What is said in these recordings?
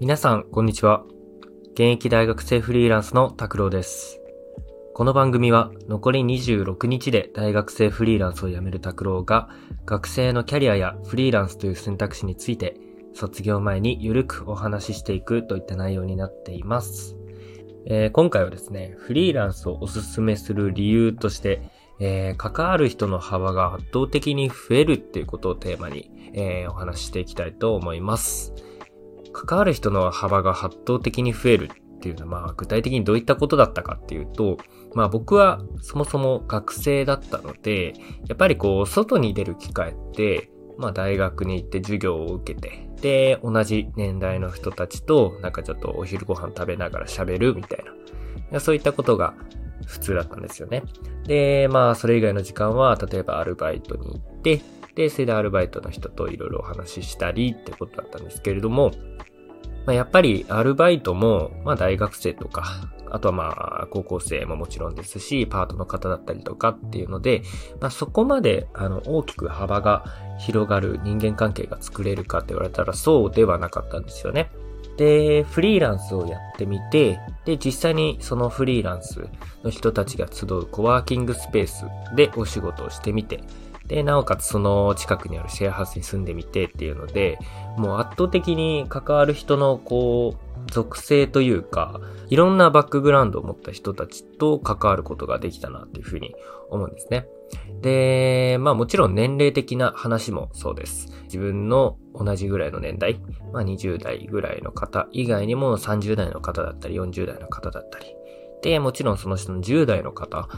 皆さん、こんにちは。現役大学生フリーランスの拓郎です。この番組は残り26日で大学生フリーランスを辞める拓郎が学生のキャリアやフリーランスという選択肢について卒業前にゆるくお話ししていくといった内容になっています。えー、今回はですね、フリーランスをおすすめする理由として、えー、関わる人の幅が圧倒的に増えるっていうことをテーマに、えー、お話ししていきたいと思います。関わる人の幅が圧倒的に増えるっていうのは、まあ、具体的にどういったことだったかっていうと、まあ僕はそもそも学生だったので、やっぱりこう、外に出る機会って、まあ大学に行って授業を受けて、で、同じ年代の人たちと、なんかちょっとお昼ご飯食べながら喋るみたいな。そういったことが普通だったんですよね。で、まあそれ以外の時間は、例えばアルバイトに行って、で、それでアルバイトの人といろいろお話ししたりってことだったんですけれども、まあ、やっぱりアルバイトも、まあ大学生とか、あとはまあ高校生ももちろんですし、パートの方だったりとかっていうので、まあそこまであの大きく幅が広がる人間関係が作れるかって言われたらそうではなかったんですよね。で、フリーランスをやってみて、で、実際にそのフリーランスの人たちが集うコワーキングスペースでお仕事をしてみて、で、なおかつその近くにあるシェアハウスに住んでみてっていうので、もう圧倒的に関わる人のこう、属性というか、いろんなバックグラウンドを持った人たちと関わることができたなっていうふうに思うんですね。で、まあもちろん年齢的な話もそうです。自分の同じぐらいの年代、まあ20代ぐらいの方以外にも30代の方だったり40代の方だったり、で、もちろんその人の10代の方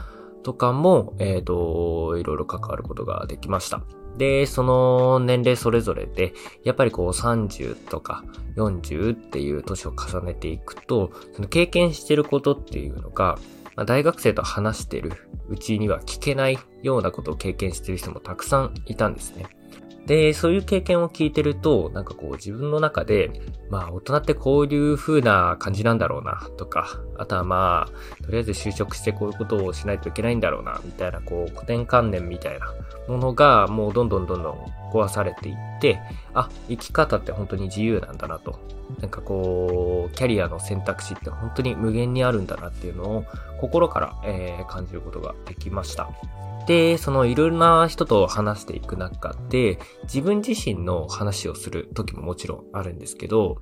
とかも、えっ、ー、と、いろいろ関わることができました。で、その年齢それぞれで、やっぱりこう30とか40っていう年を重ねていくと、その経験してることっていうのが、まあ、大学生と話してるうちには聞けないようなことを経験してる人もたくさんいたんですね。で、そういう経験を聞いてると、なんかこう自分の中で、まあ大人ってこういう風な感じなんだろうなとか、あとはまあ、とりあえず就職してこういうことをしないといけないんだろうな、みたいなこう古典観念みたいなものがもうどんどんどんどん壊されていって、あ、生き方って本当に自由なんだなと。なんかこう、キャリアの選択肢って本当に無限にあるんだなっていうのを心から、えー、感じることができました。で、そのいろんな人と話していく中で、自分自身の話をする時ももちろんあるんですけど、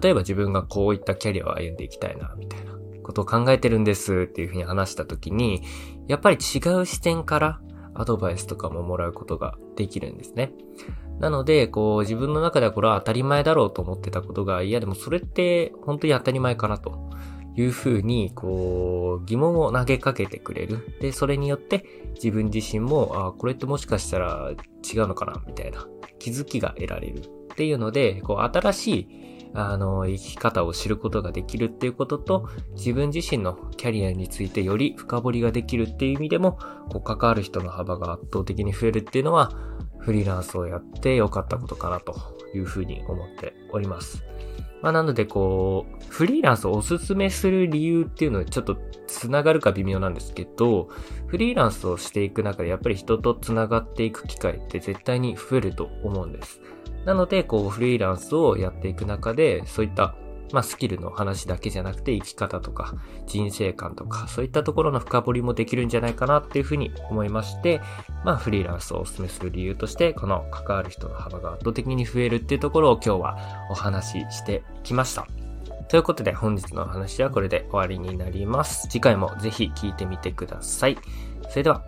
例えば自分がこういったキャリアを歩んでいきたいな、みたいなことを考えてるんですっていうふうに話した時に、やっぱり違う視点からアドバイスとかももらうことができるんですね。なので、こう自分の中ではこれは当たり前だろうと思ってたことが、いやでもそれって本当に当たり前かなと。いうふうに、こう、疑問を投げかけてくれる。で、それによって自分自身も、あこれってもしかしたら違うのかなみたいな気づきが得られる。っていうので、こう、新しい、あの、生き方を知ることができるっていうことと、自分自身のキャリアについてより深掘りができるっていう意味でも、こう、関わる人の幅が圧倒的に増えるっていうのは、フリーランスをやって良かったことかなというふうに思っております。まあ、なのでこう、フリーランスをおすすめする理由っていうのはちょっと繋がるか微妙なんですけど、フリーランスをしていく中でやっぱり人と繋がっていく機会って絶対に増えると思うんです。なので、こう、フリーランスをやっていく中で、そういったまあ、スキルの話だけじゃなくて生き方とか人生観とかそういったところの深掘りもできるんじゃないかなっていうふうに思いまして、まあ、フリーランスをお勧めする理由として、この関わる人の幅が圧倒的に増えるっていうところを今日はお話ししてきました。ということで本日の話はこれで終わりになります。次回もぜひ聞いてみてください。それでは。